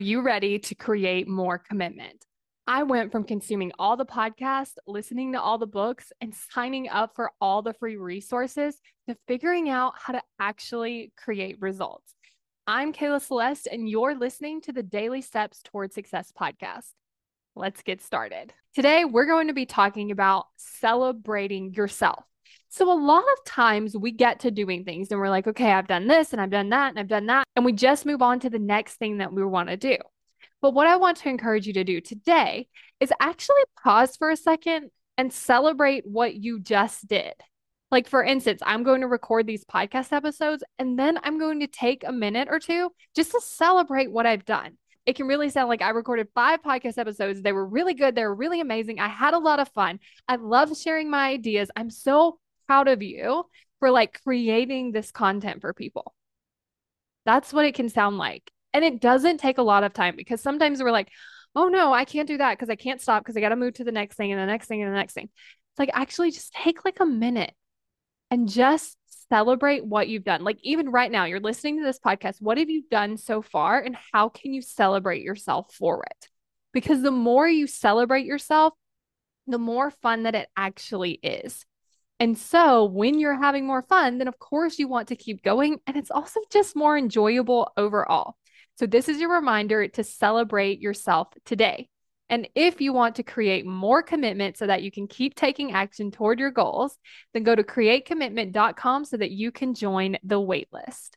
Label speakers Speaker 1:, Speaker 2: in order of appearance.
Speaker 1: you ready to create more commitment? I went from consuming all the podcasts, listening to all the books, and signing up for all the free resources to figuring out how to actually create results. I'm Kayla Celeste, and you're listening to the Daily Steps Toward Success podcast. Let's get started. Today, we're going to be talking about celebrating yourself. So, a lot of times we get to doing things and we're like, okay, I've done this and I've done that and I've done that. And we just move on to the next thing that we want to do. But what I want to encourage you to do today is actually pause for a second and celebrate what you just did. Like, for instance, I'm going to record these podcast episodes and then I'm going to take a minute or two just to celebrate what I've done. It can really sound like I recorded five podcast episodes. They were really good. They were really amazing. I had a lot of fun. I love sharing my ideas. I'm so proud of you for like creating this content for people. That's what it can sound like. And it doesn't take a lot of time because sometimes we're like, oh no, I can't do that because I can't stop because I got to move to the next thing and the next thing and the next thing. It's like actually just take like a minute and just celebrate what you've done. Like even right now, you're listening to this podcast. What have you done so far and how can you celebrate yourself for it? Because the more you celebrate yourself, the more fun that it actually is. And so when you're having more fun, then of course you want to keep going. And it's also just more enjoyable overall. So this is your reminder to celebrate yourself today. And if you want to create more commitment so that you can keep taking action toward your goals, then go to createcommitment.com so that you can join the waitlist.